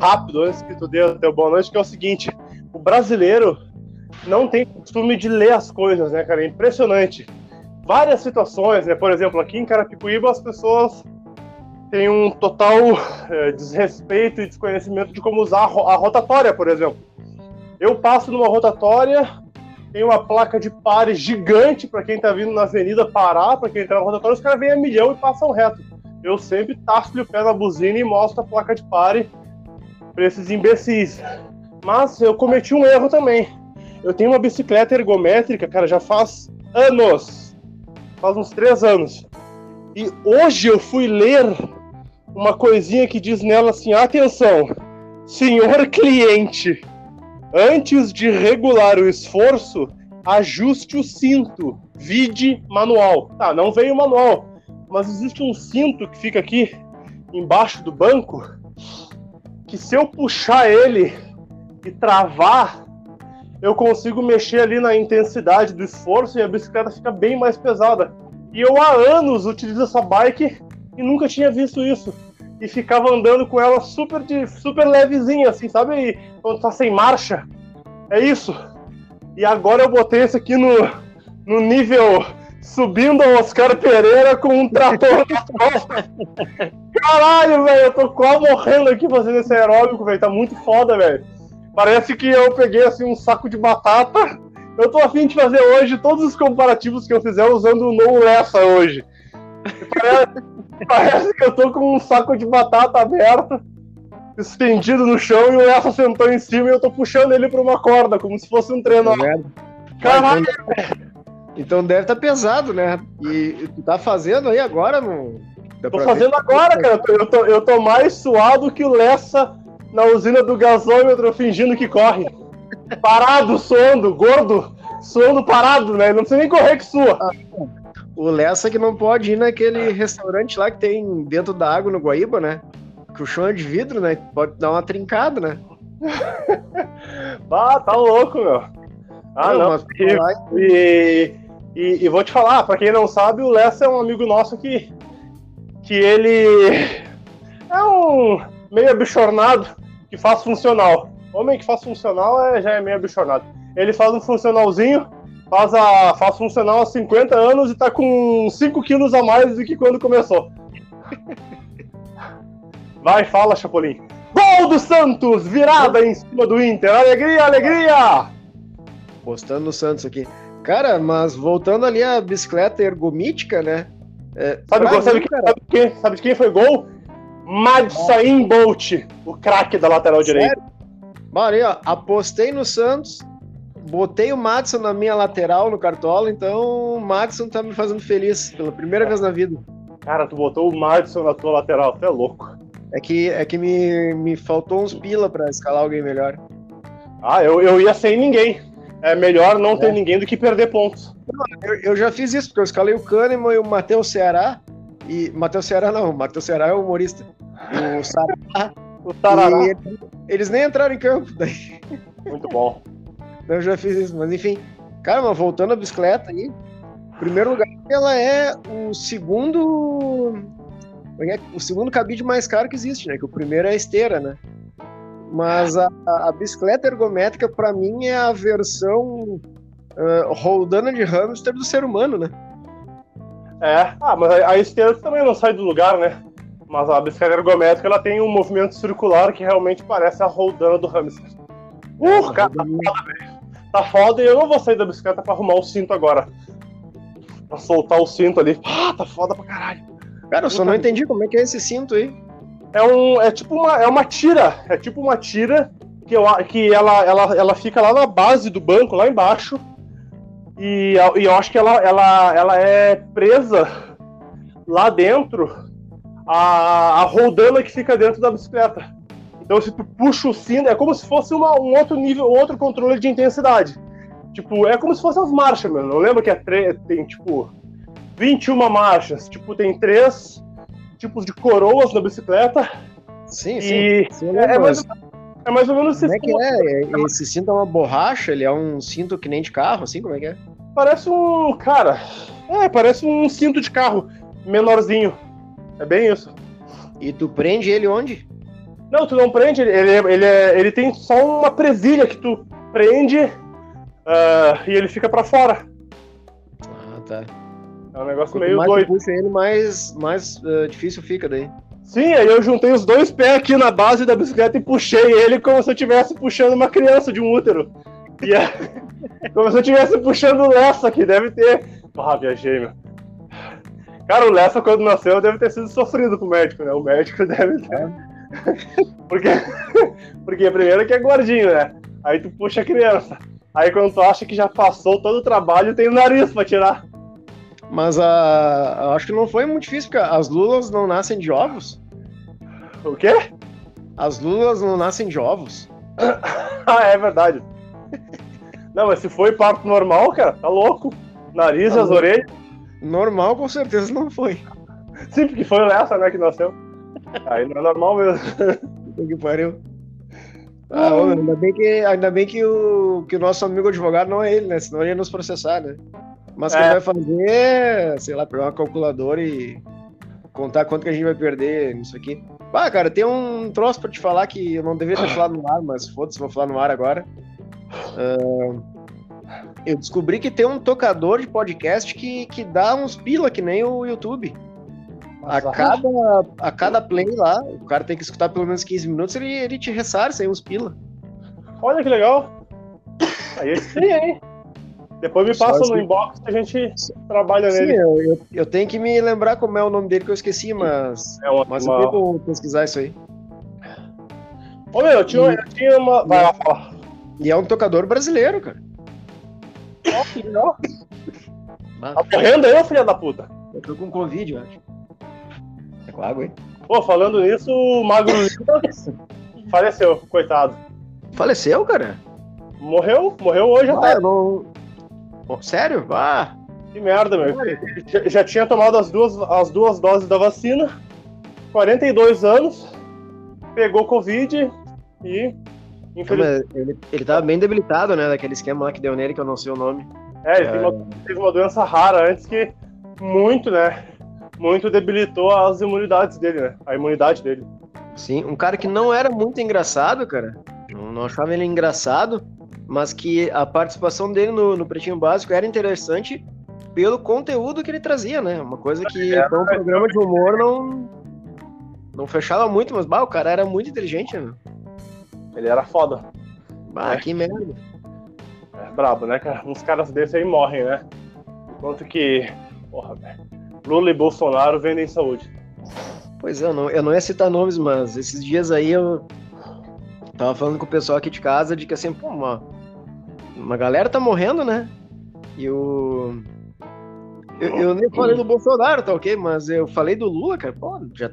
rápido antes que tu dê o boa noite, que é o seguinte: o brasileiro não tem costume de ler as coisas, né, cara? É impressionante. Várias situações, né? Por exemplo, aqui em Carapicuíba as pessoas têm um total é, desrespeito e desconhecimento de como usar a rotatória, por exemplo. Eu passo numa rotatória, tem uma placa de pare gigante para quem tá vindo na avenida parar, para quem tá na rotatória, os caras vêm a milhão e passam reto. Eu sempre tasco o pé na buzina e mostro a placa de pare para esses imbecis. Mas eu cometi um erro também. Eu tenho uma bicicleta ergométrica, cara, já faz anos. Faz uns três anos. E hoje eu fui ler uma coisinha que diz nela assim: atenção, senhor cliente, antes de regular o esforço, ajuste o cinto. Vide manual. Tá, não veio o manual, mas existe um cinto que fica aqui embaixo do banco que se eu puxar ele e travar, eu consigo mexer ali na intensidade do esforço e a bicicleta fica bem mais pesada. E eu há anos utilizo essa bike e nunca tinha visto isso. E ficava andando com ela super, de, super levezinha, assim, sabe? Quando tá sem marcha. É isso. E agora eu botei esse aqui no, no nível subindo ao Oscar Pereira com um trator nas costas. Caralho, velho, eu tô quase morrendo aqui fazendo esse aeróbico, velho. Tá muito foda, velho. Parece que eu peguei assim um saco de batata. Eu tô afim de fazer hoje todos os comparativos que eu fizer usando o No Lessa hoje. Parece, parece, que eu tô com um saco de batata aberto, estendido no chão, e o Lessa sentou em cima e eu tô puxando ele pra uma corda, como se fosse um treino. Tá Caralho! Então deve estar tá pesado, né? E tu tá fazendo aí agora no. Tô fazendo agora, cara. Eu tô, eu tô mais suado que o Lessa na usina do gasômetro fingindo que corre. Parado, suando, gordo, suando parado, né? Não precisa nem correr que sua. Ah, o Lessa que não pode ir naquele restaurante lá que tem dentro da água no Guaíba, né? Que o chão é de vidro, né? Pode dar uma trincada, né? bah, tá louco, meu. Ah, não. não. E, e, e, vou te falar, pra quem não sabe, o Lessa é um amigo nosso que, que ele é um meio abichornado que faz funcional. Homem que faz funcional é, já é meio abichornado. Ele faz um funcionalzinho, faz, a, faz funcional há 50 anos e tá com 5 quilos a mais do que quando começou. Vai, fala, Chapolin. Gol do Santos! Virada em cima do Inter. Alegria, alegria! Postando no Santos aqui. Cara, mas voltando ali à bicicleta ergomítica, né? É, sabe, sabe, sabe, sabe, quem, sabe de quem foi gol? Madsain Bolt, o craque da lateral direita. Mano, ó, apostei no Santos, botei o Madison na minha lateral no cartola, então o Madison tá me fazendo feliz pela primeira vez na vida. Cara, tu botou o Madison na tua lateral, tu é louco. É que, é que me, me faltou uns pila pra escalar alguém melhor. Ah, eu, eu ia sem ninguém. É melhor não é. ter ninguém do que perder pontos. Eu, eu, já fiz isso, porque eu escalei o Kahneman e o Matheus Ceará. E Matheus Ceará não, Matheus Ceará é o humorista o Sarará. o Sarará. Eles, eles nem entraram em campo daí. Muito bom. Eu já fiz isso, mas enfim. Cara, mas voltando à bicicleta aí, em primeiro lugar, ela é o segundo. É, é o segundo cabide mais caro que existe, né? Que o primeiro é a esteira, né? Mas a, a bicicleta ergométrica, para mim, é a versão uh, de hamster do ser humano, né? É, ah, mas a, a esteira também não sai do lugar, né? Mas a bicicleta ergométrica ela tem um movimento circular que realmente parece a roldana do hamster. Uh, cara, tá foda, velho. Tá foda e eu não vou sair da bicicleta pra arrumar o cinto agora. Pra soltar o cinto ali. Ah, tá foda pra caralho. Cara, eu só não entendi como é que é esse cinto aí. É um. É tipo uma. É uma tira. É tipo uma tira que, eu, que ela, ela, ela fica lá na base do banco, lá embaixo. E, e eu acho que ela, ela, ela é presa lá dentro a, a roldana que fica dentro da bicicleta. Então, se tu puxa o cinto, é como se fosse uma, um outro nível, outro controle de intensidade. Tipo, é como se fossem as marchas, mano. Eu lembro que é tem, tipo, 21 marchas. Tipo, tem três tipos de coroas na bicicleta. Sim, e sim. sim é, é, mais, é mais ou menos Como é que é? é? Esse cinto é uma borracha? Ele é um cinto que nem de carro, assim? Como é que é? Parece um. Cara. É, parece um cinto de carro menorzinho. É bem isso. E tu prende ele onde? Não, tu não prende, ele, ele, ele, é, ele tem só uma presilha que tu prende uh, e ele fica para fora. Ah, tá. É um negócio Quanto meio mais doido. puxa ele, mais, mais uh, difícil fica daí. Sim, aí eu juntei os dois pés aqui na base da bicicleta e puxei ele como se eu estivesse puxando uma criança de um útero. E é, como se eu estivesse puxando o Lessa, que deve ter. Ah, viajei, meu. Cara, o Lessa, quando nasceu, deve ter sido sofrido pro médico, né? O médico deve ter. Porque, porque primeiro que é gordinho, né? Aí tu puxa a criança. Aí quando tu acha que já passou todo o trabalho, tem o nariz pra tirar. Mas a, acho que não foi muito difícil, porque as lulas não nascem de ovos. O quê? As lulas não nascem de ovos. ah, é verdade. Não, mas se foi parto normal, cara, tá louco. Nariz, Tá as louco. orelhas. Normal, com certeza, não foi. Sim, porque foi o Lessa, né, que nasceu. Aí não é normal mesmo. Que pariu. Ah, ainda bem, que, ainda bem que, o, que o nosso amigo advogado não é ele, né? Senão ele ia nos processar, né? Mas o que É. vai fazer é, sei lá, pegar uma calculadora e contar quanto que a gente vai perder nisso aqui. Ah, cara, tem um troço pra te falar que eu não deveria ter falado no ar, mas foda-se, vou falar no ar agora. Ah, eu descobri que tem um tocador de podcast que, que dá uns pila, que nem o YouTube. A cada, a cada play lá, o cara tem que escutar pelo menos 15 minutos, ele, ele te ressarce aí uns pila. Olha que legal. Aí sim, hein? Depois me passa no inbox que a gente trabalha Sim, nele. eu, eu, eu tenho que me lembrar como é o nome dele que eu esqueci, mas. É uma, Mas eu tenho que pesquisar isso aí. Ô meu, eu tinha, eu tinha uma. Vai lá, fala. E é um tocador brasileiro, cara. Ó, que legal. Ah, Tá morrendo aí, ô filha da puta? eu tô com Covid, eu acho. É com água, hein? Pô, falando nisso, o Magro Lima faleceu, coitado. Faleceu, cara? Morreu? Morreu hoje Ah, até. eu não. Pô, sério? Ah, Que merda, meu. Já, já tinha tomado as duas, as duas doses da vacina, 42 anos, pegou Covid e. Infelizmente. mas ele, ele tava bem debilitado, né? Daquele esquema lá que deu nele, que eu não sei o nome. É, ele teve uma, teve uma doença rara antes que muito, né? Muito debilitou as imunidades dele, né? A imunidade dele. Sim, um cara que não era muito engraçado, cara. Não, não achava ele engraçado, mas que a participação dele no, no Pretinho Básico era interessante pelo conteúdo que ele trazia, né? Uma coisa que É, um programa de humor não, não fechava muito, mas bah, o cara era muito inteligente, né? Ele era foda. Bah, É. que merda. É brabo, né, cara? Uns caras desses aí morrem, né? Enquanto que. Porra, velho. Lula e Bolsonaro vendem saúde. Pois é, eu não, eu não ia citar nomes, mas esses dias aí eu tava falando com o pessoal aqui de casa de que assim, pô, uma, uma galera tá morrendo, né? E o. Eu, eu nem falei do Bolsonaro, tá ok? Mas eu falei do Lula, cara, pô, já,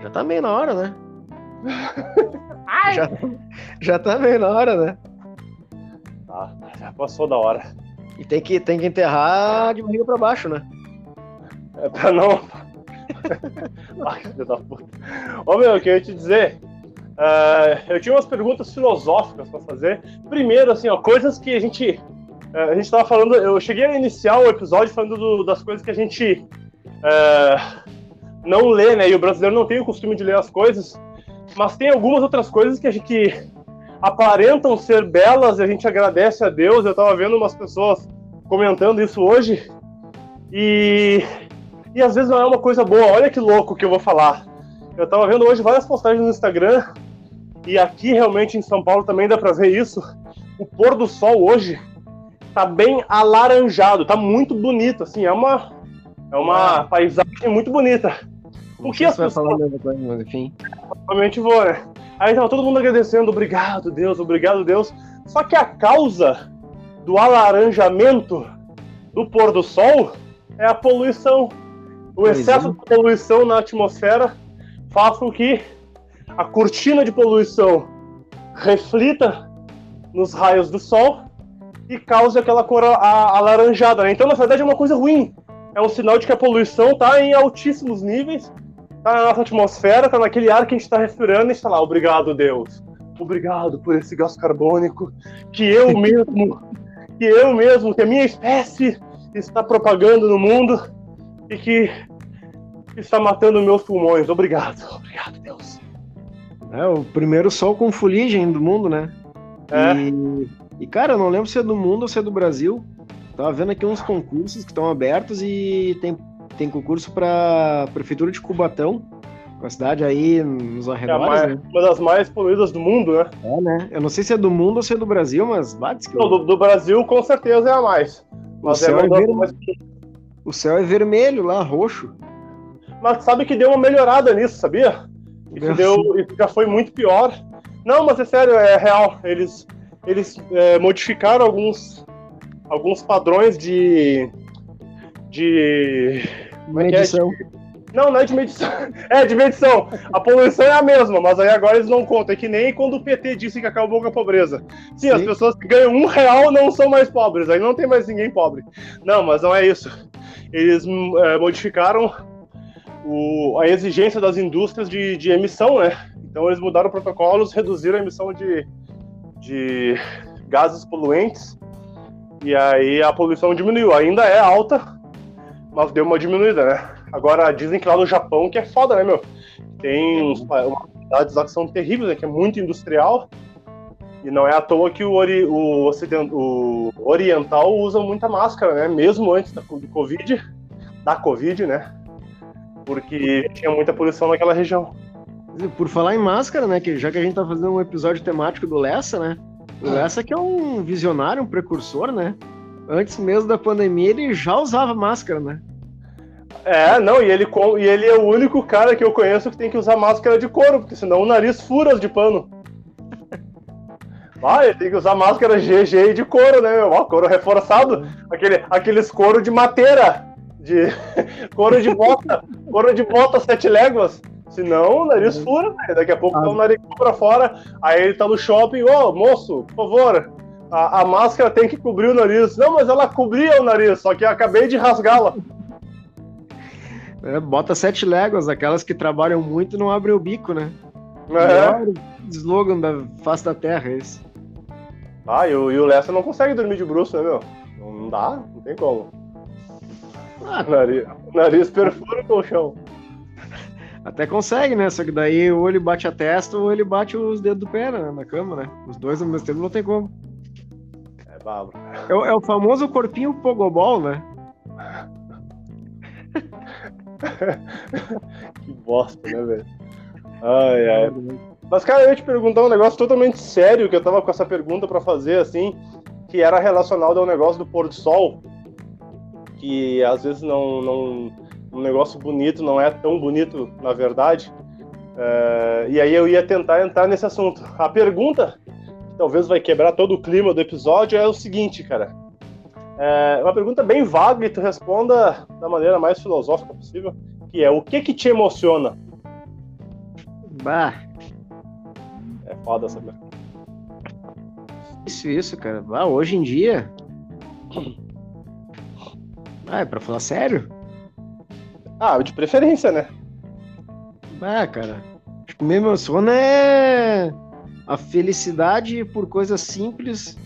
já tá meio na hora, né? Já, já tá meio na hora, né? Tá, já passou da hora. E tem que, tem que enterrar de barriga pra baixo, né? É pra não. Ai, filho da puta. Ô meu, o que eu ia te dizer? É, eu tinha umas perguntas filosóficas pra fazer. Primeiro, assim, ó, coisas que a gente. é, a gente tava falando. Eu cheguei a iniciar o episódio falando do- das coisas que a gente é, não lê, né? E o brasileiro não tem o costume de ler as coisas. Mas tem algumas outras coisas que a gente que aparentam ser belas e a gente agradece a Deus. Eu tava vendo umas pessoas comentando isso hoje. E e às vezes não é uma coisa boa. Olha que louco que eu vou falar. Eu tava vendo hoje várias postagens no Instagram e aqui realmente em São Paulo também dá pra ver isso. O pôr do sol hoje tá bem alaranjado, tá muito bonito, assim, é uma é uma paisagem muito bonita. O que as pessoas falar coisa, mas enfim. Provavelmente vou, né? Aí tava todo mundo agradecendo, obrigado Deus, obrigado Deus. Só que a causa do alaranjamento do pôr do sol é a poluição. O excesso é. de poluição na atmosfera faz com que a cortina de poluição reflita nos raios do sol e cause aquela cor alaranjada. Né? Então, na verdade, é uma coisa ruim. É um sinal de que a poluição está em altíssimos níveis tá na nossa atmosfera, tá naquele ar que a gente tá respirando e está lá, obrigado, Deus. Obrigado por esse gás carbônico que eu mesmo, que eu mesmo, que a minha espécie está propagando no mundo e que está matando meus pulmões. Obrigado, obrigado, Deus. É, o primeiro sol com fuligem do mundo, né? É. E, e, cara, eu não lembro se é do mundo ou se é do Brasil. Tava vendo aqui uns concursos que estão abertos e tem, tem concurso para Prefeitura de Cubatão, com a cidade aí nos arredores. É mais, né? uma das mais poluídas do mundo, né? É, né? Eu não sei se é do mundo ou se é do Brasil, mas bate que. Não, do, do, Brasil com certeza é a mais. Mas o, é céu é ver... mais... o céu é vermelho lá, roxo. Mas sabe que deu uma melhorada nisso, sabia? Isso, deu, isso já foi muito pior. Não, mas é sério, é real. Eles, eles é, modificaram alguns alguns padrões de. de. É é? Não, não é de medição. É de medição. A poluição é a mesma, mas aí agora eles não contam. É que nem quando o PT disse que acabou com a pobreza. Sim, Sim. as pessoas que ganham um real não são mais pobres. Aí não tem mais ninguém pobre. Não, mas não é isso. Eles é, modificaram o, a exigência das indústrias de, de emissão, né? Então eles mudaram protocolos, reduziram a emissão de, de gases poluentes e aí a poluição diminuiu. Ainda é alta, mas deu uma diminuída, né? Agora dizem que lá no Japão que é foda, né, meu? Tem uns, umas cidades lá que são terríveis, né? Que é muito industrial. E não é à toa que o, ori, o, ocident, o oriental usa muita máscara, né? Mesmo antes da, do Covid, da Covid, né? Porque tinha muita poluição naquela região. Por falar em máscara, né? Que já que a gente tá fazendo um episódio temático do Lessa, né? O Lessa que é um visionário, um precursor, né? Antes mesmo da pandemia, ele já usava máscara, né? É, não, e ele, e ele é o único cara que eu conheço que tem que usar máscara de couro, porque senão o nariz fura de pano. Ah, ele tem que usar máscara GG de couro, né, meu? Ó, couro reforçado. Aquele, aqueles couro de madeira. De couro de bota. couro de bota sete léguas. Senão o nariz fura, né? Daqui a pouco ah. tá o nariz pra fora, aí ele tá no shopping, ô oh, moço, por favor, a, a, máscara tem que cobrir o nariz. Não, mas ela cobria o nariz, só que eu acabei de rasgá-la. É, bota sete léguas, aquelas que trabalham muito não abrem o bico, né? É. slogan da face da terra, é esse. Ah, e o, e o Lessa não consegue dormir de bruxo, né, meu? Não dá, não tem como. Ah, nariz, nariz perfura o colchão. Até consegue, né? Só que daí ou ele bate a testa ou ele bate os dedos do pé né? na cama, né? Os dois ao mesmo tempo não tem como. É babo. É, é o famoso corpinho pogobol, né? que bosta, né, velho? Ai, ai. Mas, cara, eu ia te perguntar um negócio totalmente sério, que eu tava com essa pergunta para fazer, assim, que era relacionado ao negócio do pôr do sol, que às vezes não, não, um negócio bonito não é tão bonito, na verdade. É, e aí eu ia tentar entrar nesse assunto. A pergunta, que talvez vai quebrar todo o clima do episódio, é o seguinte, cara. É uma pergunta bem vaga e tu responda da maneira mais filosófica possível, que é o que que te emociona? Bah. É foda essa pergunta. Isso, isso, cara. Bah, hoje em dia. Ah, é pra falar sério? Ah, de preferência, né? Ah, cara. Acho que o meu emociona é a felicidade por coisas simples,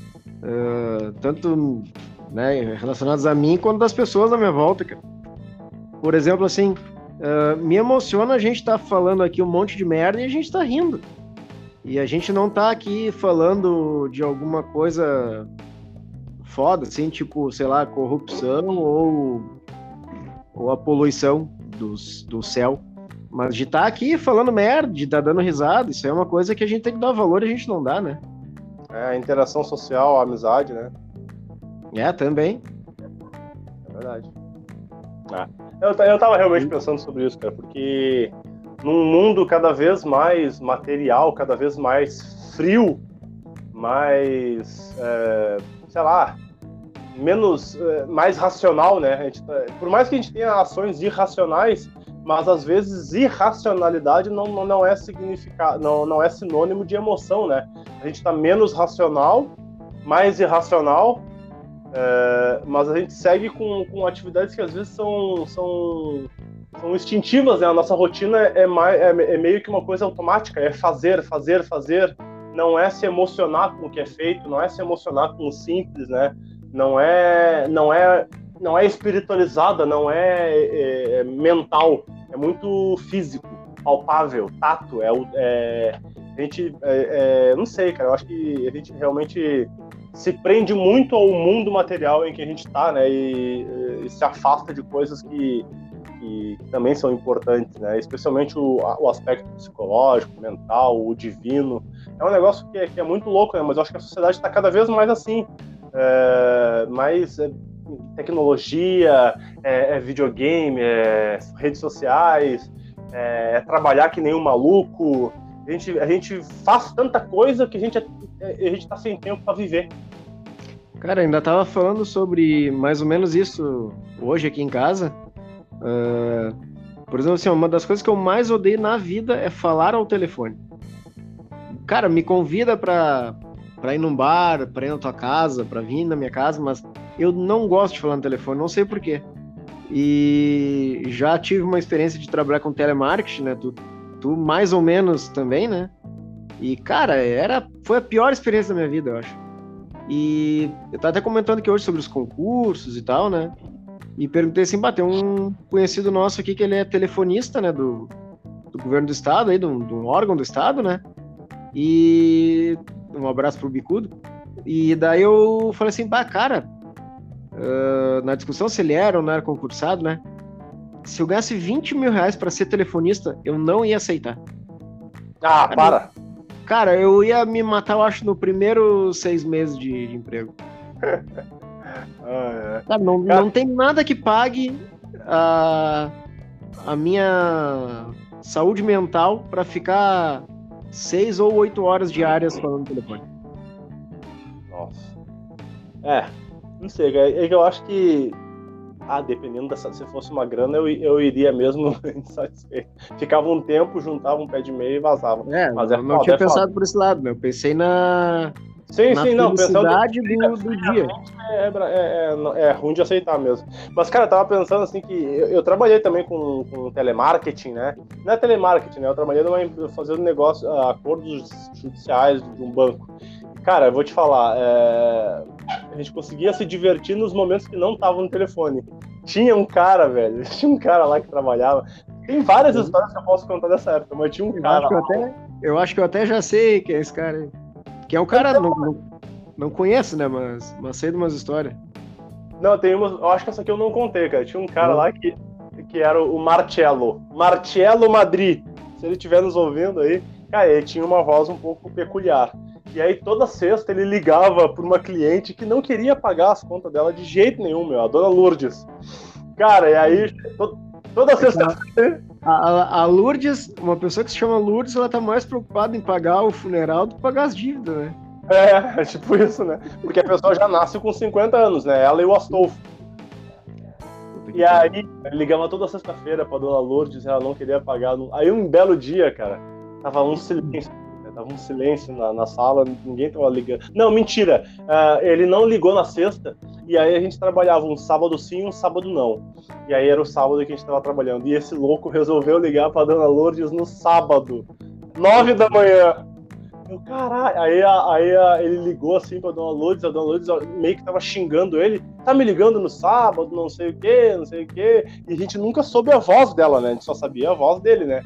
uh, tanto né, relacionadas a mim quanto das pessoas à minha volta, cara. Por exemplo, assim, uh, me emociona a gente estar tá falando aqui um monte de merda e a gente tá rindo. E a gente não tá aqui falando de alguma coisa foda, assim, tipo, sei lá, corrupção ou ou a poluição dos, do céu. Mas de estar tá aqui falando merda, de estar tá dando risada, isso é uma coisa que a gente tem que dar valor e a gente não dá, né? É, a interação social, a amizade, né? É, também. É verdade. Ah, eu, eu tava realmente pensando sobre isso, cara, porque num mundo cada vez mais material, cada vez mais frio, mais, é, sei lá, menos, eh, mais racional, né? Gente, tá, por mais que a gente tenha ações irracionais, mas às vezes irracionalidade não, não, não é significado, não, não é sinônimo de emoção, né? A gente está menos racional, mais irracional, é, mas a gente segue com, com atividades que às vezes são, são, são instintivas, né? A nossa rotina é, mais, é, é meio que uma coisa automática, é fazer, fazer, fazer. Não é se emocionar com o que é feito, não é se emocionar com o simples, né? não é não é não é espiritualizada, não é, é, é mental, é muito físico, palpável, tato, é, é, A gente, é, é, não sei, cara, eu acho que a gente realmente se prende muito ao mundo material em que a gente está, né? E, e, se afasta de coisas que, que, também são importantes, né? Especialmente o, o, aspecto psicológico, mental, o divino. É um negócio que é, que é muito louco, né? Mas eu acho que a sociedade está cada vez mais assim, é, mais é, tecnologia, é, é, videogame, é redes sociais, é, é, trabalhar que nem um maluco. A gente, a gente faz tanta coisa que a gente a gente tá sem tempo para viver. Cara, ainda tava falando sobre mais ou menos isso hoje aqui em casa. Uh, por exemplo, assim, uma das coisas que eu mais odeio na vida é falar ao telefone. Cara, me convida pra, pra ir num bar, pra ir na tua casa, pra vir na minha casa, mas eu não gosto de falar no telefone, não sei porquê. E já tive uma experiência de trabalhar com telemarketing, né? Tu, tu mais ou menos também, né? E, cara, era, foi a pior experiência da minha vida, eu acho. E eu tava até comentando aqui hoje sobre os concursos e tal, né? E perguntei assim, bateu um conhecido nosso aqui que ele é telefonista, né, do, do governo do estado, aí, de um órgão do estado, né? E um abraço pro Bicudo. E daí eu falei assim, bah, cara, uh, na discussão se ele era ou não era concursado, né? Se eu ganhasse 20 mil reais pra ser telefonista, eu não ia aceitar. Ah, cara, para! Cara, eu ia me matar, eu acho, no primeiro seis meses de, de emprego. ah, é. não, Cara... não tem nada que pague a, a minha saúde mental para ficar seis ou oito horas diárias falando no telefone. Nossa. É, não sei, é que eu acho que ah, dependendo dessa, se fosse uma grana, eu, eu iria mesmo insatisfeito. Ficava um tempo, juntava um pé de meio e vazava. É, Mas é não foda, tinha é pensado foda. por esse lado, né? Eu pensei na. Sim, na sim, não, pensando do, do dia. É, é, é, é, ruim de aceitar mesmo. Mas, cara, eu tava pensando assim que eu, eu trabalhei também com, com, telemarketing, né? Não é telemarketing, né? Eu trabalhei numa, fazendo negócio, acordos judiciais de um banco. Cara, eu vou te falar, é... a gente conseguia se divertir nos momentos que não tava no telefone. Tinha um cara, velho, tinha um cara lá que trabalhava. Tem várias uhum. histórias que eu posso contar dessa época, mas tinha um eu cara. Acho eu, até, eu acho que eu até já sei quem é esse cara aí. Que é um cara, não, não, não conheço, né, mas, mas sei de umas histórias. Não, tem umas. Eu acho que essa aqui eu não contei, cara. Tinha um cara lá que, que era o Marcello. Marcello Madrid. Se ele estiver nos ouvindo aí, cara, ele tinha uma voz um pouco peculiar. E aí toda sexta ele ligava para uma cliente que não queria pagar as contas dela de jeito nenhum, meu, a dona Lourdes. Cara, e aí to, toda sexta a, a, Lourdes, uma pessoa que se chama Lourdes, ela tá mais preocupada em pagar o funeral do que pagar as dívidas, né? É, é tipo isso, né? Porque a pessoa já nasce com 50 anos, né? Ela e o Astolfo. E aí, ligava toda sexta-feira pra dona Lourdes, ela não queria pagar. Aí um belo dia, cara, tava um silêncio Tava um silêncio na, na sala, ninguém tava ligando. Não, mentira. Uh, ele não ligou na sexta, e aí a gente trabalhava um sábado sim um sábado não. E aí era o sábado que a gente tava trabalhando. E esse louco resolveu ligar pra dona Lourdes no sábado, nove da manhã. Eu, caralho. Aí, aí ele ligou assim pra Dona Lourdes, a Dona Lourdes meio que tava xingando ele. Tá me ligando no sábado, não sei o que, não sei o que. E a gente nunca soube a voz dela, né? A gente só sabia a voz dele, né?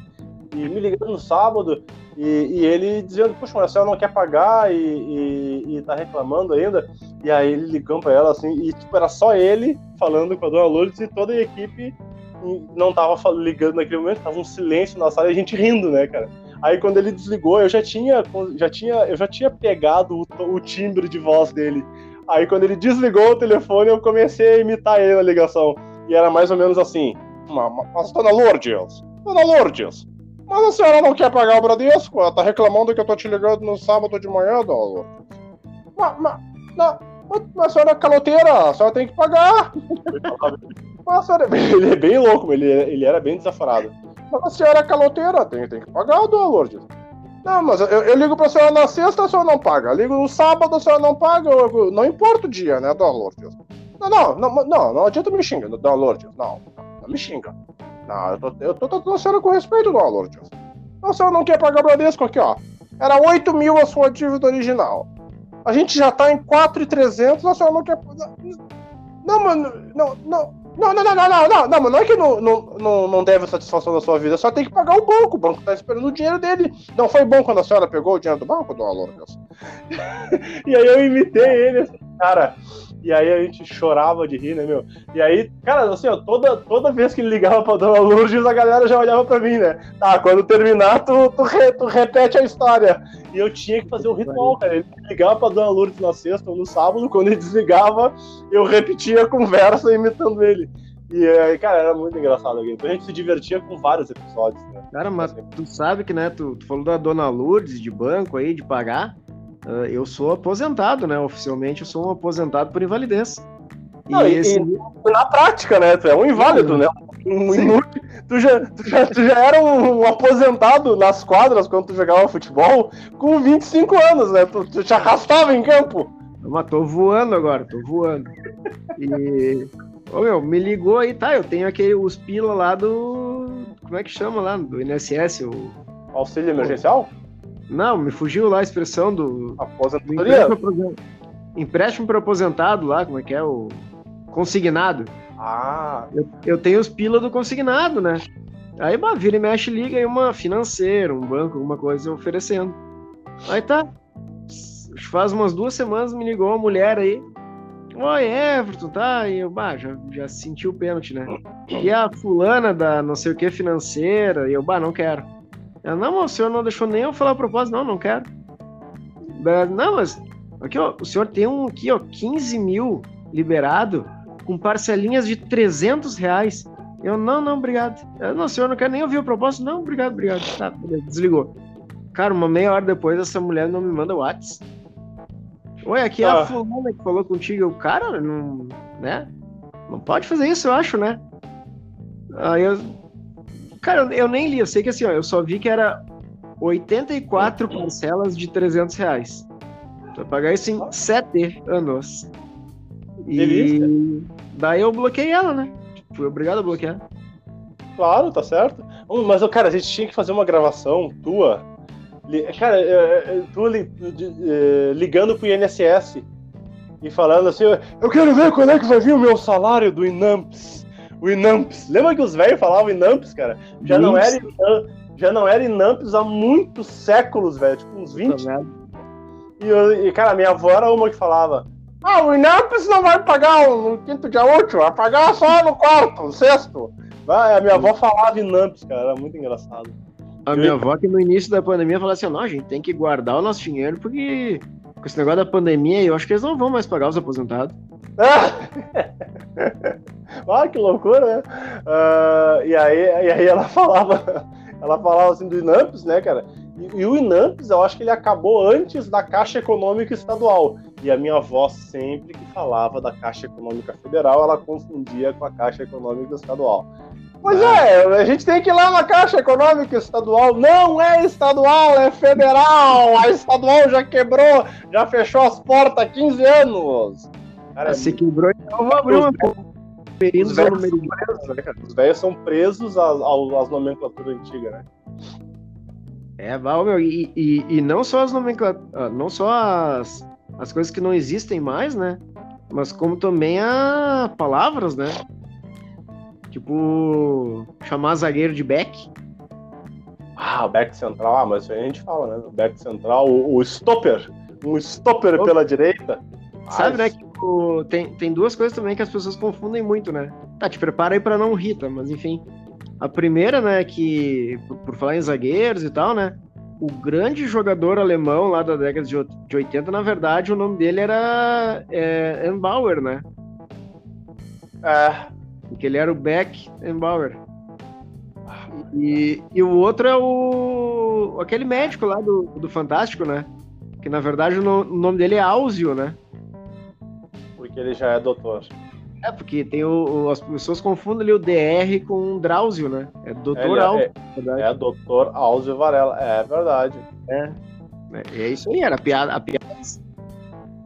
E me ligando no sábado, e, e, ele dizendo, puxa, mas a senhora não quer pagar e, e, e tá reclamando ainda. E aí ele ligou pra ela assim, e tipo, era só ele falando com a dona Lourdes e toda a equipe não tava ligando naquele momento, tava um silêncio na sala e a gente rindo, né, cara? Aí quando ele desligou, eu já tinha, já tinha, eu já tinha pegado o, o timbre de voz dele. Aí quando ele desligou o telefone, eu comecei a imitar ele na ligação. E era mais ou menos assim: Mas, dona Lourdes, dona Lourdes, mas a senhora não quer pagar o Bradesco? Ela tá reclamando que eu tô te ligando no sábado de manhã, dona Mas, mas, não, mas a senhora é caloteira, a senhora tem que pagar. mas senhora, ele é bem louco, ele, ele era bem desaforado. Mas a senhora é caloteira, tem, tem que pagar, dona Lourdes. Não, mas eu, eu, ligo pra senhora na sexta, a senhora não paga. Eu ligo no sábado, a senhora não paga. Eu, eu, não importa o dia, né, dona Lourdes? Não, não, não, não, não adianta me xingar, dona Lourdes. Não, não me xinga. Não, eu tô, eu tô a senhora com respeito, dona Lourdes. A senhora não quer pagar o Bradesco aqui, ó. Era 8 mil a sua dívida original. A gente já tá em 4,300, a senhora não quer. Não, mano, não, não. Não, não, não, não, não, não, não, é que não, não, não, deve satisfação da sua vida, só tem que pagar o banco. O banco tá esperando o dinheiro dele. Não foi bom quando a senhora pegou o dinheiro do banco, dona Lourdes? e aí eu imitei ele, cara. E aí a gente chorava de rir, né, meu? E aí, cara, assim, ó, toda, toda vez que ele ligava pra Dona Lourdes, a galera já olhava pra mim, né? Tá, quando terminar, tu, tu, re, tu repete a história. E eu tinha que fazer um ritual, cara. Ele ligava pra Dona Lourdes na sexta ou no sábado, quando ele desligava, eu repetia a conversa imitando ele. E, aí, cara, era muito engraçado aqui. Então a gente se divertia com vários episódios, né? Cara, mas tu sabe que, né, tu, tu falou da Dona Lourdes de banco aí, de pagar. Uh, eu sou aposentado, né? Oficialmente eu sou um aposentado por invalidez. Não, e, esse... e, na prática, né? Tu é um inválido, né? Um inútil. Tu já, tu, já, tu já era um, um, aposentado nas quadras quando tu jogava futebol com 25 anos, né? Tu, tu te arrastava em campo. Mas tô voando agora, tô voando. E. Ô meu, me ligou aí, tá? Eu tenho aquele, os pila lá do. Como é que chama lá? Do INSS, o. Auxílio emergencial? Não, me fugiu lá a expressão do. Aposentadoria? Empréstimo para aposentado lá, como é que é? O consignado. Ah. Eu, eu tenho os pila do consignado, né? Aí, bah, vira e mexe, liga aí uma financeira, um banco, alguma coisa oferecendo. Aí tá. Faz umas duas semanas me ligou uma mulher aí. Oi, Everton, tá? E eu, bah, já, já senti o pênalti, né? E a fulana da não sei o que financeira, e eu, bah, não quero. Ela, não, o senhor não deixou nem eu falar a propósito, não, não quero. Não, mas aqui, ó, o senhor tem um aqui, ó, 15 mil liberado com parcelinhas de 300 reais. Eu, não, não, obrigado. Eu, não, senhor, não quer nem ouvir o propósito? Não, obrigado, obrigado. Tá, desligou. Cara, uma meia hora depois, essa mulher não me manda o WhatsApp. Oi, aqui é ah. a fulana que falou contigo. O cara, não, né? Não pode fazer isso, eu acho, né? Aí eu, Cara, eu nem li, eu sei que assim, ó, eu só vi que era 84 parcelas de 300 reais. Tu vai pagar isso em 7 anos. E Delícia. daí eu bloqueei ela, né? Fui obrigado a bloquear. Claro, tá certo. Mas, cara, a gente tinha que fazer uma gravação tua. Cara, é, é, tu é, ligando pro INSS e falando assim: Eu quero ver quando é que vai vir o meu salário do INAMPS o Inamps. Lembra que os velhos falavam Inamps, cara? Já não, era, já não era Inamps há muitos séculos, velho. Tipo, uns 20. E, eu, e, cara, minha avó era uma que falava: Ah, o Inamps não vai pagar no quinto dia útil, vai pagar só no quarto, no sexto. Vai, a minha avó falava Inamps, cara, era muito engraçado. A minha avó que no início da pandemia falava assim: Não, a gente tem que guardar o nosso dinheiro porque com esse negócio da pandemia, eu acho que eles não vão mais pagar os aposentados. ah, que loucura, né? Uh, e, aí, e aí ela falava, ela falava assim do Inamps, né, cara? E, e, o Inamps, eu acho que ele acabou antes da Caixa Econômica Estadual. E a minha avó sempre que falava da Caixa Econômica Federal, ela confundia com a Caixa Econômica Estadual. Pois é, a gente tem que ir lá na Caixa Econômica Estadual. Não é estadual, é federal. A estadual já quebrou, já fechou as portas há 15 anos. Cara, Se quebrou, então vou abrir uma. Os velhos, são presos, né, cara? Os velhos são presos às, nomenclaturas antigas, né? É, Val, meu, e, e, e, não só as nomenclaturas, ah, não só as, as coisas que não existem mais, né? Mas como também as palavras, né? Tipo, chamar zagueiro de back. Ah, o back central, ah, mas isso aí a gente fala, né? O back central, o, o stopper. Um stopper pela direita. Sabe, né? Que tipo, tem, tem duas coisas também que as pessoas confundem muito, né? Tá, te prepara aí pra não rir, tá? Mas enfim. A primeira, né, que, por, por falar em zagueiros e tal, né? O grande jogador alemão lá da década de, de 80, na verdade, o nome dele era é, Bauer, né? É, porque ele era o Beck Bauer. E, e o outro é o aquele médico lá do, do Fantástico, né? Que na verdade o, nome dele é Áuzio, né? Porque ele já é doutor. É, porque tem o, as pessoas confundem ali o DR com o Drauzio, né? É doutor Áuzio. É, é doutor Áuzio Varela, é verdade. É. É, é isso aí, era a piada. A piada.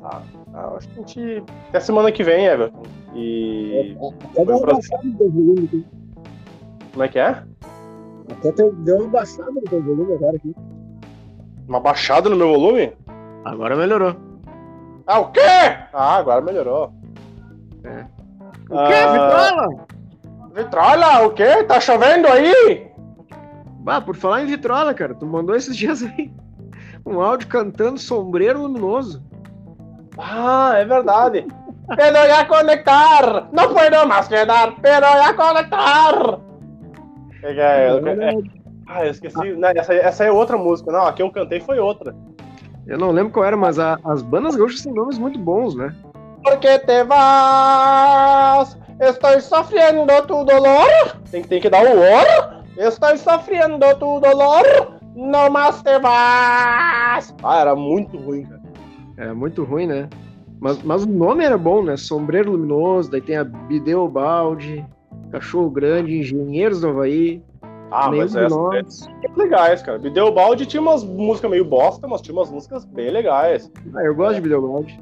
Tá. Ah, acho que a gente. Até semana que vem, Everton. E. Até deu uma baixada no teu volume aqui. Como é que é? Até deu uma baixada no teu volume agora aqui. Uma baixada no meu volume? Agora melhorou. Ah, o quê? Ah, agora melhorou. É. O quê, Ah, Vitrola? Vitrola, o quê? Tá chovendo aí? Bah, por falar em Vitrola, cara, tu mandou esses dias aí um áudio cantando Sombreiro Luminoso. Ah, é verdade. Pero ya conectar. Não puedo mais quedar. Pero ya conectar. É, é, é, é. Ah, eu esqueci. Não, essa, essa é outra música. Não, a que eu cantei foi outra. Eu não lembro qual era, mas a- as bandas gaúchas têm nomes muito bons, né? Porque te vas? Estou sofrendo tu dolor. Tem, tem que dar o or. Estou sofrendo tu dolor. Não mais te vas. Ah, era muito ruim, cara. É muito ruim, né? Mas, mas o nome era bom, né? Sombreiro Luminoso, daí tem a Bideu Balde, Cachorro Grande, Engenheiros do Havaí. Ah, Nenhum mas essas são legais, cara. Balde tinha umas músicas meio bosta, mas tinha umas músicas bem legais. Ah, eu gosto de Bideu Balde.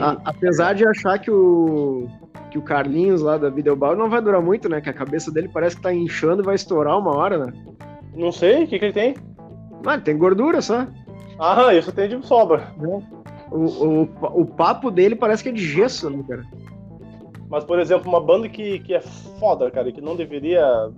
A- apesar de achar que o, que o Carlinhos lá da Bideu Balde não vai durar muito, né? Que a cabeça dele parece que tá inchando e vai estourar uma hora, né? Não sei, o que, que ele tem? Mas ele tem gordura só. Ah, isso tem de sobra. O, o, o papo dele parece que é de gesso, né, cara? Mas, por exemplo, uma banda que, que é foda, cara, e que não deveria.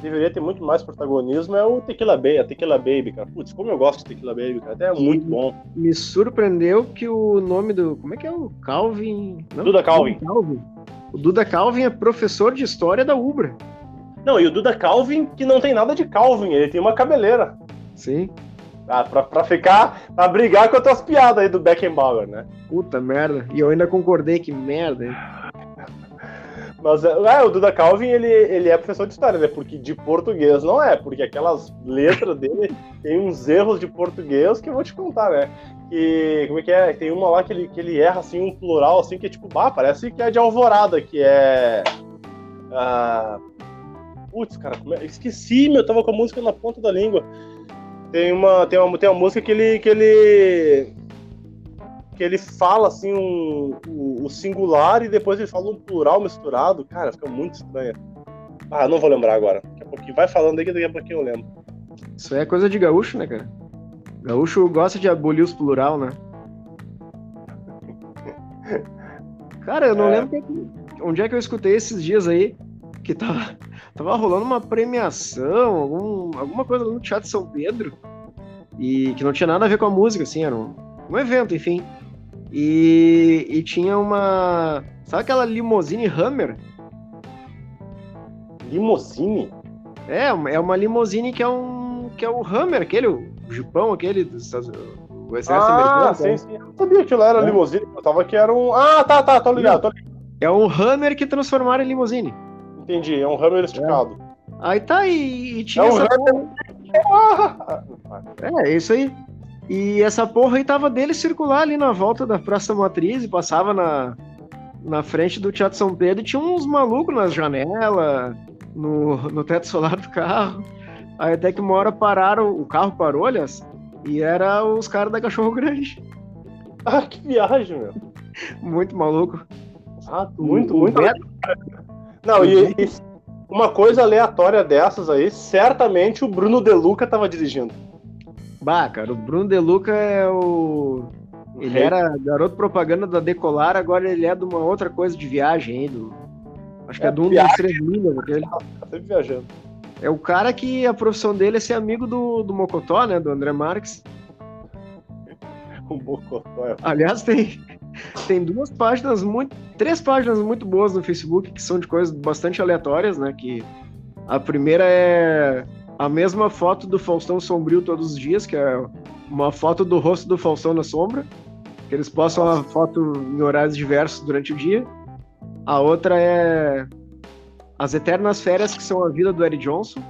Deveria ter muito mais protagonismo é o Tequila Baby, a Tequila Baby, cara. Putz, como eu gosto de Tequila Baby, cara. Até é muito bom. Me surpreendeu que o nome do. Como é que é o Calvin? Não? Duda Calvin. Calvin. O Duda Calvin é professor de história da Ubra. Não, e o Duda Calvin, que não tem nada de Calvin, ele tem uma cabeleira. Sim. Ah, pra, pra ficar. pra brigar com as tuas piadas aí do Beckenbauer, né? Puta merda. E eu ainda concordei que merda, hein? Mas é, o Duda Calvin, ele, ele é professor de história, né? Porque de português não é, porque aquelas letras dele tem uns erros de português que eu vou te contar, né? Que, como é que é? Tem uma lá que ele, que ele erra, assim, um plural, assim, que é tipo, bah, parece que é de Alvorada, que é... ah, Putz, cara, é? esqueci, meu, eu tava com a música na ponta da língua. Tem uma, tem uma, tem uma música que ele, que ele, que ele fala assim um, o, o singular e depois ele fala um plural misturado. Cara, fica muito estranho. Ah, não vou lembrar agora. Daqui a pouquinho. Vai falando aí que daqui a pouquinho eu lembro. Isso aí é coisa de gaúcho, né, cara? Gaúcho gosta de abolir os plural, né? Cara, eu não É. lembro onde é que eu escutei esses dias aí que tava, tava rolando uma premiação, algum- alguma coisa no Teatro São Pedro, e que não tinha nada a ver com a música, assim, era um, um evento, enfim. E, e tinha uma. Sabe aquela limousine Hammer? Limousine? É, é uma limousine que é um. que é o Hammer, aquele, o Jupão, aquele dos Estados o exército Ah, americano. sim, sabe? sim. Eu não sabia que aquilo era É. limousine. Eu tava que era um. Ah, tá, tá, tô ligado. Tô ligado. É um Hammer que transformaram em limousine. Entendi. É um Hammer esticado. Aí tá, e, e tinha É um essa Hammer. É, é isso aí. E essa porra aí tava dele circular ali na volta da Praça Matriz e passava na, na frente do Teatro São Pedro e tinha uns malucos nas janelas, no, no teto solar do carro. Aí até que uma hora pararam, o carro parou, aliás, e era os caras da Cachorro Grande. Ah, que viagem, meu. Muito maluco. Ah, muito, muito. Beto- Não, e, e uma coisa aleatória dessas aí, certamente o Bruno De Luca tava dirigindo. Bah, cara, o Bruno De Luca é o. Ele era garoto propaganda da Decolar, agora ele é de uma outra coisa de viagem aí. Do... Acho que é, É, do um viagem. dos três milhas aquele. Tá sempre viajando. É o cara que a profissão dele é ser amigo do, do Mocotó, né? Do André Marques. O Bocotó. é. Aliás, tem, tem duas páginas muito. Três páginas muito boas no Facebook que são de coisas bastante aleatórias, né? Que a primeira é a mesma foto do Faustão Sombrio todos os dias, que é uma foto do rosto do Faustão na sombra. Que eles postam a foto em horários diversos durante o dia. A outra é As Eternas Férias, que são a vida do Eric Johnson,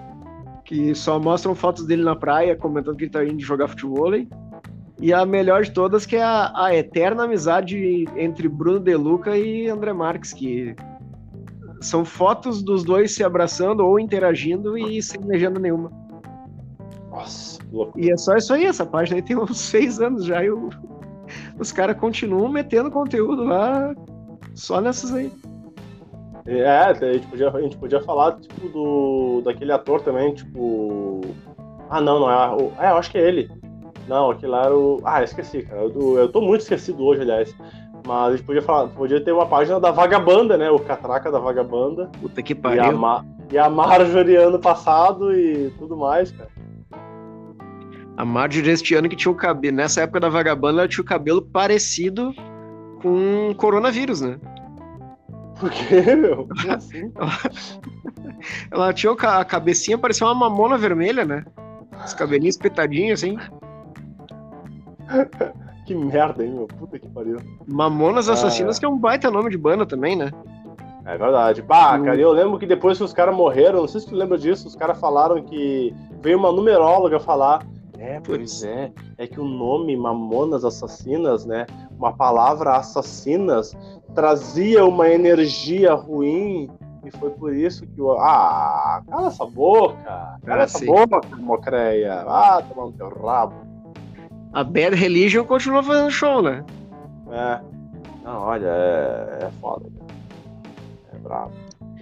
que só mostram fotos dele na praia, comentando que ele tá indo jogar futebol. E a melhor de todas, que é a, a eterna amizade entre Bruno De Luca e André Marques, que são fotos dos dois se abraçando ou interagindo e sem legenda nenhuma. Nossa, que louco. E é só isso aí, essa página aí tem uns seis anos já e o- os caras continuam metendo conteúdo lá só nessas aí. É, a gente podia, a gente podia falar, tipo, do, daquele ator também, tipo... Ah, não, não é... o- É, eu acho que é ele. Não, aquele lá era o... Ah, esqueci, cara. Eu, eu tô muito esquecido hoje, aliás. Mas a gente podia falar, podia ter uma página da Vagabanda, né? O Catraca da Vagabanda. Puta que E a, pariu. Ma e a Marjorie ano passado e tudo mais, cara. A Marjorie este ano que tinha o cabelo. Nessa época da vagabanda, ela tinha o cabelo parecido com coronavírus, né? Por quê, meu? Como assim? Ela tinha a cabecinha, parecia uma mamona vermelha, né? Os cabelinhos espetadinhos, assim. Que merda, hein, meu? Puta que pariu. Mamonas Ah. Assassinas, que é um baita nome de banda também, né? É verdade. Bah, Hum. cara, eu lembro que depois que os caras morreram, não sei se tu lembra disso, os caras falaram que veio uma numeróloga falar. É, pois é, é que o nome Mamonas Assassinas, né? Uma palavra assassinas trazia uma energia ruim e foi por isso que o. Ah, cala essa boca! Cala Ah, essa sim. boca, mocreia! Ah, tomar no teu rabo! A Bad Religion continua fazendo show, né? É. Não, olha, é, é foda, cara. É brabo.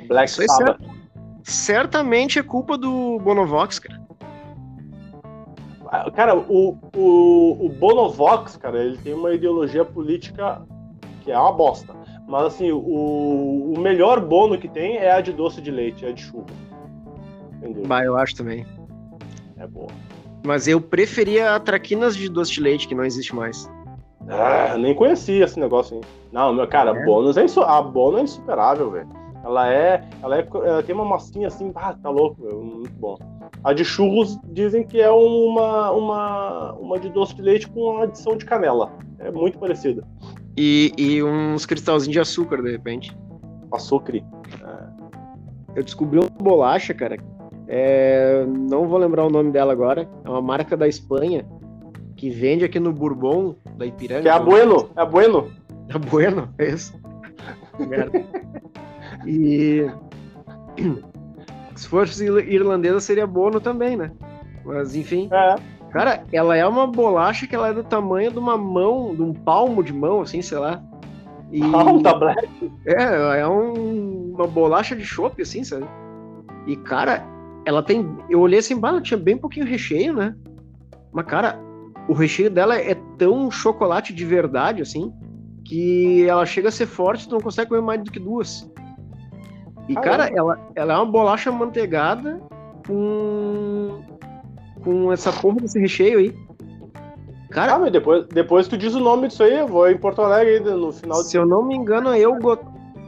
Black Sabbath. Certamente é culpa do Bonovox, cara. Ah, Cara, o, o, o Bonovox, cara, ele tem uma ideologia política que é uma bosta. Mas assim, o, o melhor bono que tem é a de doce de leite, é a de chuva. Bah, eu acho também. É boa. Mas eu preferia a Traquinas de doce de leite, que não existe mais. Ah, nem conhecia esse negócio aí. Não, meu cara, É? bônus é insu... a bono é insuperável, velho. Ela é, ela é, ela tem uma massinha assim, ah, tá louco, meu, muito bom. A de churros dizem que é uma, uma, uma de doce de leite com adição de canela. É muito parecida. E, e uns cristalzinhos de açúcar, de repente. Açúcar. Eu descobri uma bolacha, cara. É, não vou lembrar o nome dela agora. É uma marca da Espanha que vende aqui no Bourbon, da Ipiranga. Que é a Bueno, é a Bueno. É bueno, é isso. Merda. E se fosse ir- irlandesa seria bono também, né? Mas enfim, É. cara, ela é uma bolacha que ela é do tamanho de uma mão, de um palmo de mão, assim, sei lá. E Ah, um tablete. é, é um- uma bolacha de chopp, assim, sabe? E cara, ela tem, eu olhei assim, bah, tinha bem pouquinho recheio, né? Mas cara, o recheio dela é tão chocolate de verdade, assim, que ela chega a ser forte, tu não consegue comer mais do que duas. E, cara, ela, ela é uma bolacha manteigada com. com essa porra desse recheio aí. Cara, Ah, mas depois, depois tu diz o nome disso aí, eu vou em Porto Alegre aí no final de se eu não me engano, é Eugot...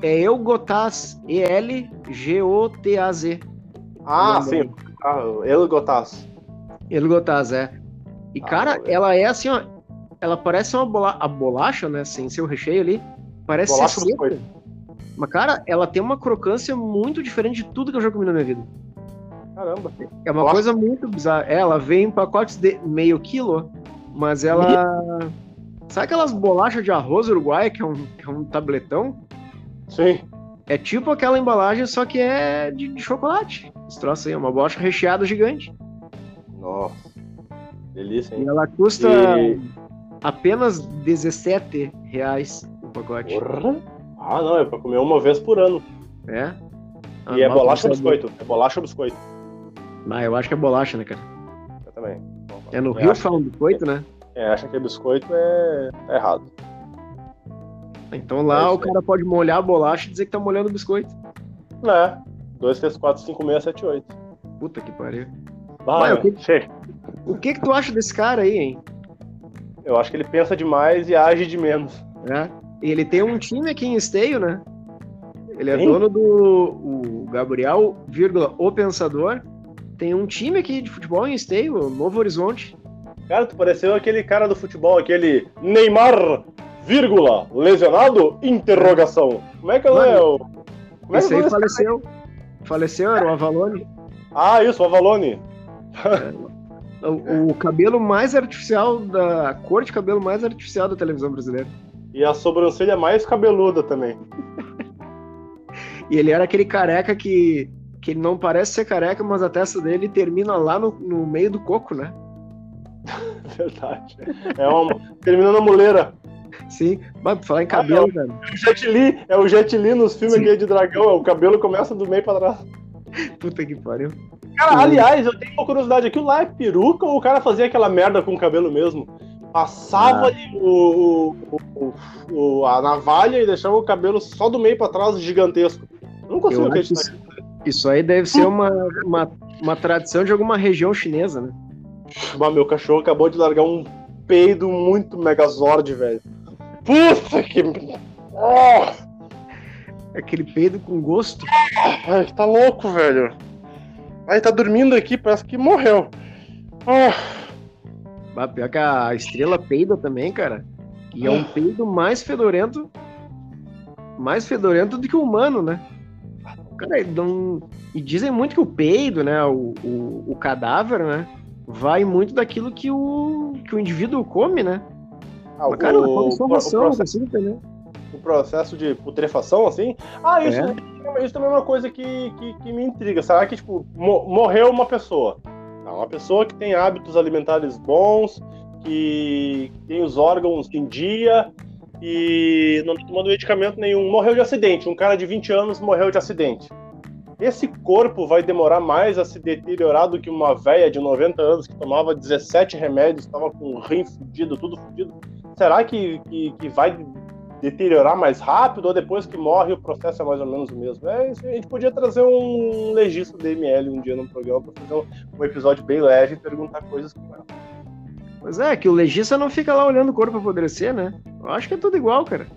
é Eugotaz. E-L-G-O-T-A-Z. Ah, Não, sim. Ah, El Gotas. Elgotaz, é. E, Ah, cara, não, ela é assim, ó. Ela parece uma bola... a bolacha, né? Sem ser o recheio ali. Parece Bolacha ser seca. Mas, cara, ela tem uma crocância muito diferente de tudo que eu já comi na minha vida. Caramba. É uma Bolacha- coisa muito bizarra. É, Ela vem em pacotes de meio quilo, mas ela. Sabe aquelas bolachas de arroz uruguaia, que é um, que é um tabletão? Sim. É tipo aquela embalagem, só que é de, de chocolate. Esse troço aí, é uma bolacha recheada gigante. Nossa. Delícia, E hein? ela custa E- apenas 17 reais o pacote. Porra. Ah, não, é pra comer uma vez por ano. É? E é Ah, bolacha ou biscoito? É bolacha ou biscoito? Ah, eu acho que é bolacha, né, cara? Eu também. É no Rio falam biscoito, né? É, acha que é biscoito é, é errado. Então lá É o cara pode molhar a bolacha e dizer que tá molhando o biscoito. Né? 2, 3, 4, 5, 6, 7, 8. Puta que pariu. Vai, Vai, o que- O que que tu acha desse cara aí, hein? Eu acho que ele pensa demais e age de menos. É. Ele tem um time aqui em Esteio, né? Ele é Tem? dono do o Gabriel, vírgula, o Pensador. Tem um time aqui de futebol em Esteio, Novo Horizonte. Cara, tu pareceu aquele cara do futebol, aquele Neymar, vírgula, lesionado, interrogação. Como é que ele é o... Como é Esse que aí é esse cara? faleceu. Faleceu, era o Avalone. Ah, isso, o Avalone. O, o cabelo mais artificial da. A cor de cabelo mais artificial da televisão brasileira. E a sobrancelha mais cabeluda também. E ele era aquele careca que. que ele não parece ser careca, mas a testa dele termina lá no, no meio do coco, né? Verdade. É uma... Terminando a muleira. Sim. Mas pra falar em cabelo, cara. O Jet Li, é o Jet Li nos filmes aqui de dragão. O cabelo começa do meio pra trás. Puta que pariu. Cara, aliás, eu tenho uma curiosidade. Aquilo lá é peruca ou o cara fazia aquela merda com o cabelo mesmo? Passava ali o, o- o- a navalha e deixava o cabelo só do meio pra trás, gigantesco. Eu não consigo Eu acreditar. isso, isso aí deve ser uma, uma, uma tradição de alguma região chinesa, né? Mas meu cachorro acabou de largar um peido muito megazord, velho. Puta que. Ah, Aquele peido com gosto. ai, tá louco, velho. Aí tá dormindo aqui, parece que morreu. Ah, Bah, pior que a estrela peida também, cara. E é um peido mais fedorento. Mais fedorento do que o humano, né? Cara, e não- e dizem muito que o peido, né? O, o, o cadáver, né? Vai muito daquilo que o, que o indivíduo come, né? Ah, Mas, cara, o, o, não processo, entender. o processo de putrefação, assim. Ah, isso, É. isso também é uma coisa que, que, que me intriga. Será que, tipo, mo- morreu uma pessoa? Tá, uma pessoa que tem hábitos alimentares bons, que tem os órgãos em dia e não tá tomando medicamento nenhum. Morreu de acidente. Um cara de 20 anos morreu de acidente. Esse corpo vai demorar mais a se deteriorar do que uma velha de 90 anos que tomava 17 remédios, estava com o rim fudido, tudo fudido. Será que, que, que vai deteriorar mais rápido ou depois que morre o processo é mais ou menos o mesmo? É, a gente podia trazer um legista do ML um dia no programa para fazer um, um episódio bem leve e perguntar coisas como essa. Pois é, que o legista não fica lá olhando o corpo apodrecer, né? Eu acho que é tudo igual, cara.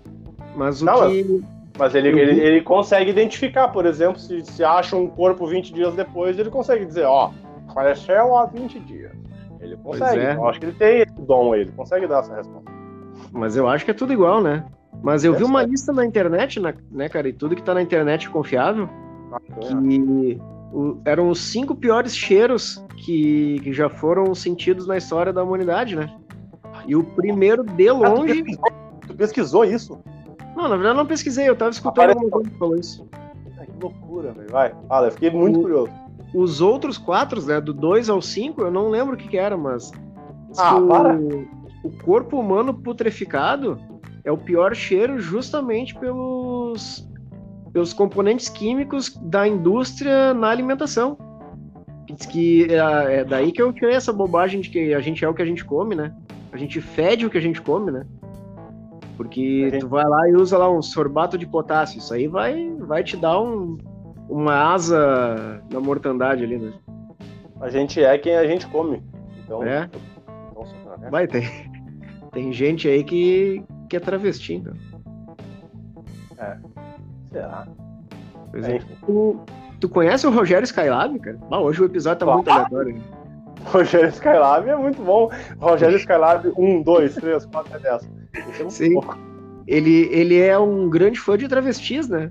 Mas o Não, que. Mas ele, ele, ele consegue identificar, por exemplo, se, se acha um corpo 20 dias depois, ele consegue dizer, ó, faleceu há 20 dias. Ele consegue. é. Eu acho que ele tem esse dom aí, ele consegue dar essa resposta. Mas eu acho que é tudo igual, né? Mas eu É vi uma certo. lista na internet, né, cara? E tudo que tá na internet é confiável. Bacana. que o- eram os cinco piores cheiros que, que já foram sentidos na história da humanidade, né? E o primeiro, de Ah, tu, longe. pesquisou, tu pesquisou isso? Não, na verdade eu não pesquisei, eu tava escutando alguma coisa que falou isso. Que loucura, velho. Vai, fala, eu fiquei muito O- curioso. Os outros quatro, né, do 2 ao 5, eu não lembro o que, que era, mas. Ah, para. O corpo humano putreficado é o pior cheiro justamente pelos, pelos componentes químicos da indústria na alimentação. Diz que é, é daí que eu tirei essa bobagem de que a gente é o que a gente come, né? A gente fede o que a gente come, né? Porque gente- tu vai lá e usa lá um sorbato de potássio. Isso aí vai, vai te dar um, uma asa na mortandade ali, né? A gente é quem a gente come. Então, É. né? Vai, tem, tem gente aí que, que é travesti, então. Será? Pois É, é. Tu, tu conhece o Rogério Skylab, cara? Ah, hoje o episódio tá Claro. muito aleatório. né? Rogério Skylab é muito bom. Rogério Skylab 1, 2, 3, 4, 10. Isso é muito Sim. Ele, ele é um grande fã de travestis, né?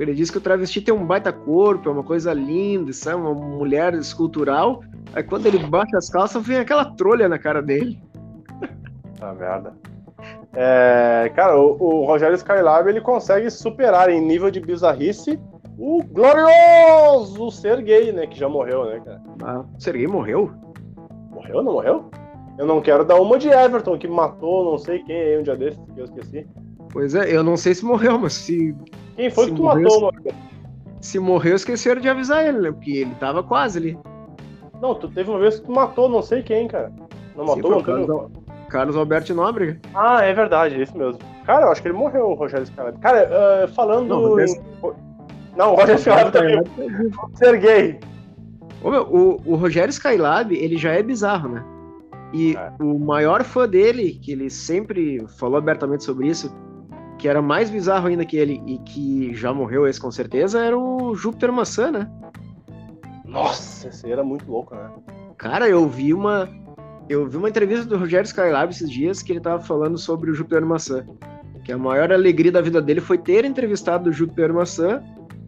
Ele diz que o travesti tem um baita corpo, é uma coisa linda, sabe? Uma mulher escultural. Aí quando ele baixa as calças, vem aquela trolha na cara dele. Tá merda. É, cara, o, o Rogério Skylab ele consegue superar em nível de bizarrice o glorioso ser gay, né? Que já morreu, né, cara? Ah, o Serguei morreu? Morreu, não morreu? Eu não quero dar uma de Everton, que matou não sei quem aí um dia desses, que eu esqueci. Pois é, eu não sei se morreu, mas se, Quem foi Se que tu morreu, matou, mano? se morreu, esqueceram de avisar ele, né? Porque ele tava quase ali. Não, tu teve uma vez que tu matou não sei quem, cara. Não Sim, matou foi o o Carlos, Alberto Nóbrega. Ah, é verdade, é isso mesmo. Cara, eu acho que ele morreu, o Rogério Skylab. Cara, ah, falando. Não, o Rogério- em- Não, o Rogério Skylab também é ser gay. Ô, meu, o, o Rogério Skylab, ele já é bizarro, né? E É. o maior fã dele, que ele sempre falou abertamente sobre isso, que era mais bizarro ainda que ele, e que já morreu esse com certeza, era o Júpiter Maçã, né? Nossa, esse era muito louco, né? Cara, eu vi uma. Eu vi uma entrevista do Rogério Skylab esses dias que ele tava falando sobre o Júpiter Maçã. Que a maior alegria da vida dele foi ter entrevistado o Júpiter Maçã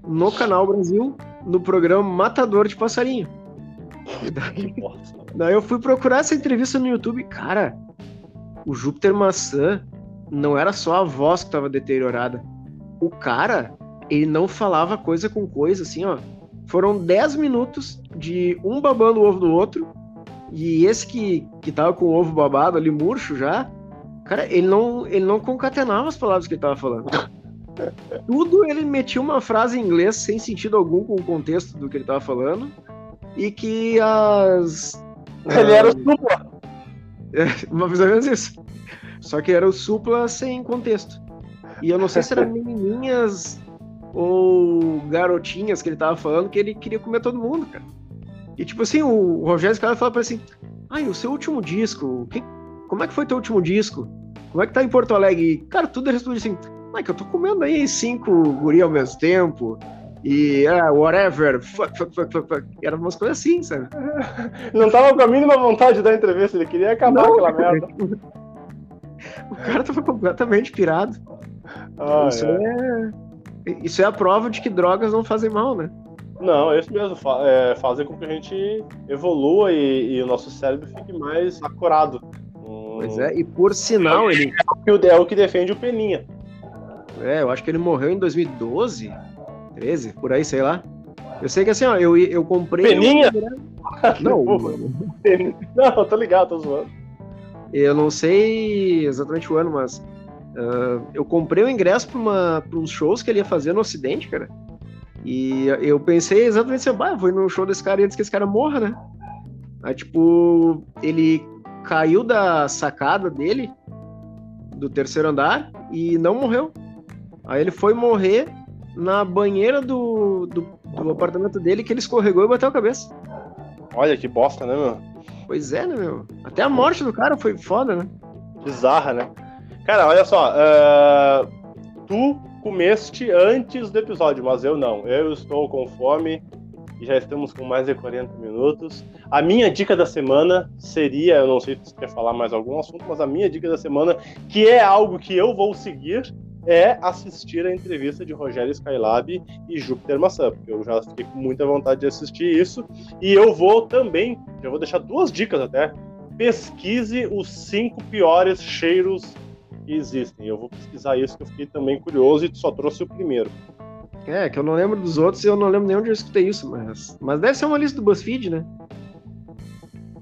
no Canal Brasil, no programa Matador de Passarinho. E daí, daí eu fui procurar essa entrevista no YouTube. Cara, o Júpiter Maçã não era só a voz que tava deteriorada. O cara, ele não falava coisa com coisa, assim, ó. Foram 10 minutos de um babando o ovo do outro. E esse que, que tava com o ovo babado ali, murcho já, cara, ele não, ele não concatenava as palavras que ele tava falando. Tudo ele metia uma frase em inglês sem sentido algum com o contexto do que ele tava falando. E que as. Ele era o supla. É, mais ou menos isso. Só que era o supla sem contexto. E eu não sei se eram menininhas ou garotinhas que ele tava falando que ele queria comer todo mundo, cara. E tipo assim, o Rogério Scala fala pra assim: Ai, o seu último disco, que, como é que foi teu último disco? Como é que tá em Porto Alegre? E, cara, tudo responde assim: Ai, que eu tô comendo aí cinco guri ao mesmo tempo. E, ah, whatever, fuck, fuck, fuck, fuck, fuck. Era umas coisas assim, sabe? Não tava com a mínima vontade de dar entrevista, ele queria acabar não, aquela merda. O cara tava completamente pirado. Ah, isso, é. é. isso é a prova de que drogas não fazem mal, né? Não, é isso mesmo. É, fazer com que a gente evolua e, e, o nosso cérebro fique mais acurado. Pois é, e por sinal ele. É o que defende o Peninha. É, eu acho que ele morreu em 2012, 13, por aí, sei lá. Eu sei que assim, ó, eu, eu comprei. Peninha? Não, não, tô ligado, tô zoando. Eu não sei exatamente o ano, mas uh, eu comprei o ingresso para uns shows que ele ia fazer no Ocidente, cara. E eu pensei exatamente assim, bah, vou no show desse cara antes que esse cara morra, né? Aí, tipo, ele caiu da sacada dele, do terceiro andar, e não morreu. Aí ele foi morrer na banheira do, do, do apartamento dele, que ele escorregou e bateu a cabeça. Olha que bosta, né, meu? Pois é, né, meu? Até a morte do cara foi foda, né? Bizarra, né? Cara, olha só. Uh, tu comeste antes do episódio, mas eu não. Eu estou com fome e já estamos com mais de 40 minutos. A minha dica da semana seria, eu não sei se você quer falar mais algum assunto, mas a minha dica da semana, que é algo que eu vou seguir, é assistir a entrevista de Rogério Skylab e Júpiter Maçã, porque eu já fiquei com muita vontade de assistir isso. E eu vou também, já vou deixar duas dicas até. Pesquise os cinco piores cheiros que existem. Eu vou pesquisar isso, que eu fiquei também curioso e só trouxe o primeiro. É, que eu não lembro dos outros e eu não lembro nem onde eu escutei isso, mas. Mas deve ser uma lista do BuzzFeed, né?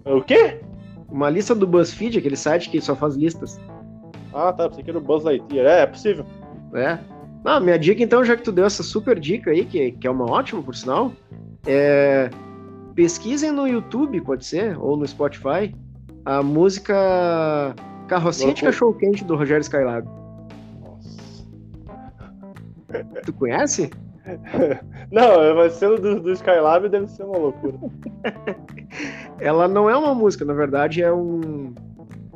O quê? Uma lista do BuzzFeed, aquele site que só faz listas. Ah, tá. Pensei que era o Buzz Lightyear. É, é possível. É. Não, minha dica, então, já que tu deu essa super dica aí, que, que é uma ótima, por sinal, é. Pesquisem no YouTube, pode ser, ou no Spotify, a música Carrocinha de Cachorro Quente do Rogério Skylab. Nossa. Tu conhece? Não, mas sendo do, do Skylab deve ser uma loucura. Ela não é uma música, na verdade é um,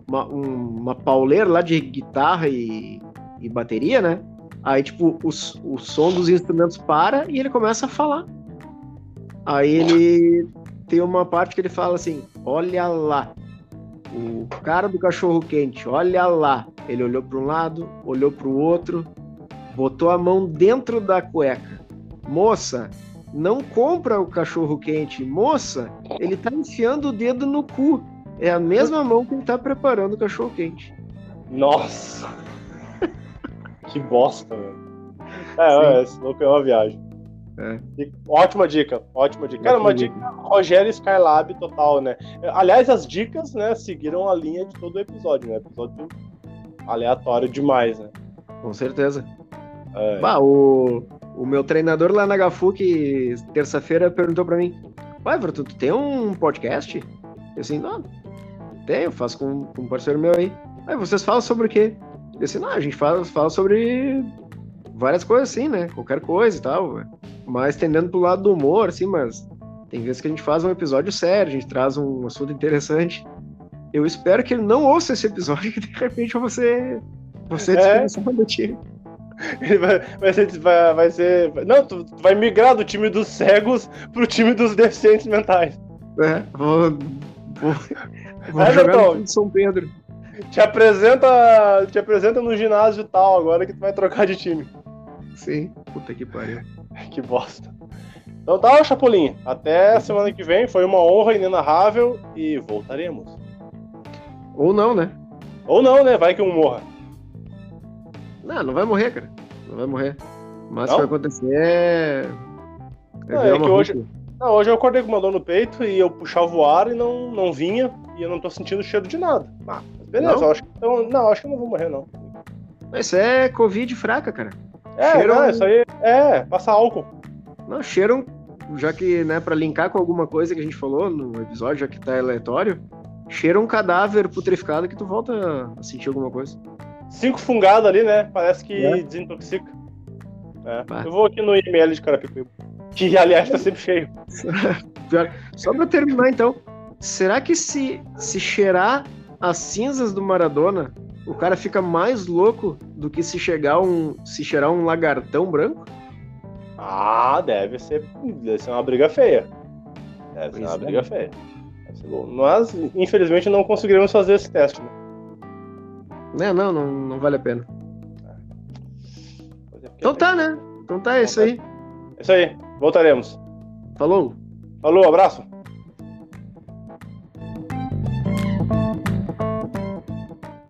uma, um, uma pauleira lá de guitarra e, e bateria, né? Aí, tipo, o, o som dos instrumentos para e ele começa a falar. Aí ele tem uma parte que ele fala assim: Olha lá, o cara do cachorro quente, olha lá. Ele olhou para um lado, olhou para o outro, botou a mão dentro da cueca. Moça, não compra o cachorro quente. Moça, ele tá enfiando o dedo no cu. É a mesma mão que ele tá preparando o cachorro quente. Nossa! que bosta, velho. É, esse louco é uma viagem. É. Ótima dica, ótima dica. Cara, uma dica Rogério Skylab total, né? Aliás, as dicas, né, seguiram a linha de todo o episódio, né? Episódio aleatório demais, né? Com certeza. É. Bah, o, o meu treinador lá na Gafu, que terça-feira perguntou pra mim: Vai, Everton, tu tem um podcast? Eu assim, não, tenho, faço com, com um parceiro meu aí. Aí vocês falam sobre o quê? Eu assim, não, a gente fala, fala sobre várias coisas assim, né? Qualquer coisa e tal mais tendendo pro lado do humor, assim, mas tem vezes que a gente faz um episódio sério, a gente traz um assunto interessante. Eu espero que ele não ouça esse episódio que de repente você você é. do time. Ele vai, vai, ser, vai, vai ser. Não, tu, vai migrar do time dos cegos pro time dos deficientes mentais. É, vou. Vou, vou é, jogar no São Pedro. Te apresenta, te apresenta no ginásio tal agora que tu vai trocar de time. Sim, puta que pariu. que bosta. Então tá, Chapolin. Até semana que vem. Foi uma honra inenarrável e voltaremos. Ou não, né? Ou não, né? Vai que um morra. Não, não vai morrer, cara. Não vai morrer. Mas o que vai acontecer é. É, não, é que hoje. Não, hoje eu acordei com uma dor no peito e eu puxava o ar e não, não vinha. E eu não tô sentindo cheiro de nada. Ah, beleza, acho que. Então, não, acho que eu não vou morrer, não. Isso é Covid fraca, cara. É, cheiro... não, isso aí é, passa álcool. Não, cheiro, já que, né, pra linkar com alguma coisa que a gente falou no episódio, já que tá aleatório, cheira um cadáver putrificado que tu volta a sentir alguma coisa. Cinco fungados ali, né? Parece que É. desintoxica. É. Eu vou aqui no IML de Carapicuíba. Que, aliás, tá sempre cheio. Só pra terminar, então, será que se, se cheirar as cinzas do Maradona, o cara fica mais louco do que se chegar um, se cheirar um lagartão branco? Ah, deve ser, deve ser uma briga feia. Deve ser Pois uma é. briga feia. Ser. Nós, infelizmente, não conseguiremos fazer esse teste. Né? Não, não, não, não vale a pena. Então tá, né? Então tá, é isso aí. É isso aí. Voltaremos. Falou! Falou, abraço.